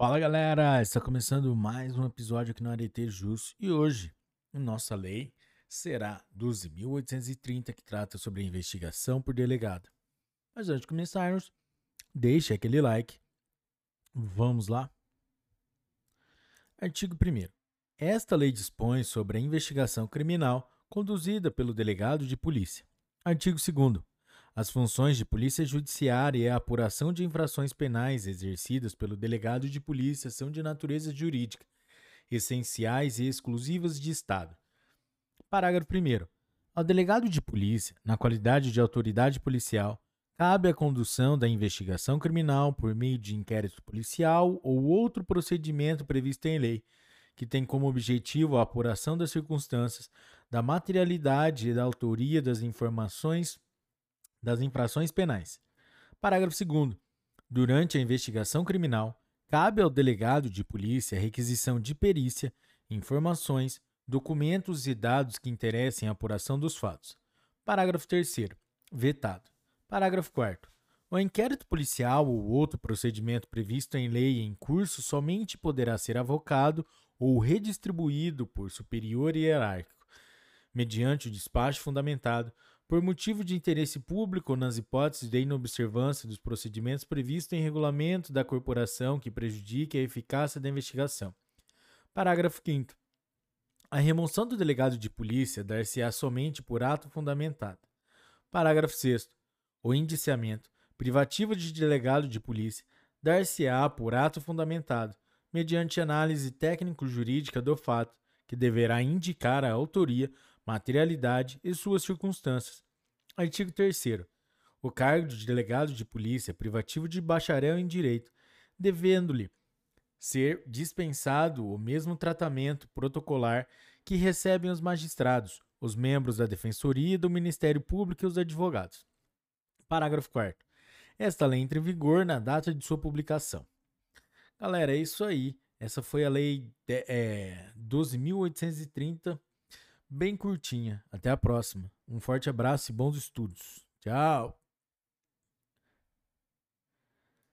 Fala galera, está começando mais um episódio aqui no Arete Jus e hoje nossa lei será 12.830 que trata sobre investigação por delegado. Mas antes de começarmos, deixe aquele like. Vamos lá? Artigo 1 Esta lei dispõe sobre a investigação criminal conduzida pelo delegado de polícia. Artigo 2 as funções de polícia judiciária e a apuração de infrações penais exercidas pelo delegado de polícia são de natureza jurídica, essenciais e exclusivas de Estado. Parágrafo 1. Ao delegado de polícia, na qualidade de autoridade policial, cabe a condução da investigação criminal por meio de inquérito policial ou outro procedimento previsto em lei, que tem como objetivo a apuração das circunstâncias, da materialidade e da autoria das informações das infrações penais. Parágrafo 2. Durante a investigação criminal, cabe ao delegado de polícia a requisição de perícia, informações, documentos e dados que interessem a apuração dos fatos. Parágrafo 3. Vetado. Parágrafo 4. O inquérito policial ou outro procedimento previsto em lei em curso somente poderá ser avocado ou redistribuído por superior hierárquico, mediante o despacho fundamentado por motivo de interesse público ou nas hipóteses de inobservância dos procedimentos previstos em regulamento da corporação que prejudique a eficácia da investigação. Parágrafo 5 A remoção do delegado de polícia dar-se-á somente por ato fundamentado. Parágrafo 6 O indiciamento privativo de delegado de polícia dar-se-á por ato fundamentado, mediante análise técnico-jurídica do fato, que deverá indicar a autoria materialidade e suas circunstâncias. Artigo 3. O cargo de delegado de polícia privativo de bacharel em direito, devendo-lhe ser dispensado o mesmo tratamento protocolar que recebem os magistrados, os membros da Defensoria, do Ministério Público e os advogados. Parágrafo 4. Esta lei entra em vigor na data de sua publicação. Galera, é isso aí. Essa foi a lei é, 12.830 bem curtinha. Até a próxima. Um forte abraço e bons estudos. Tchau!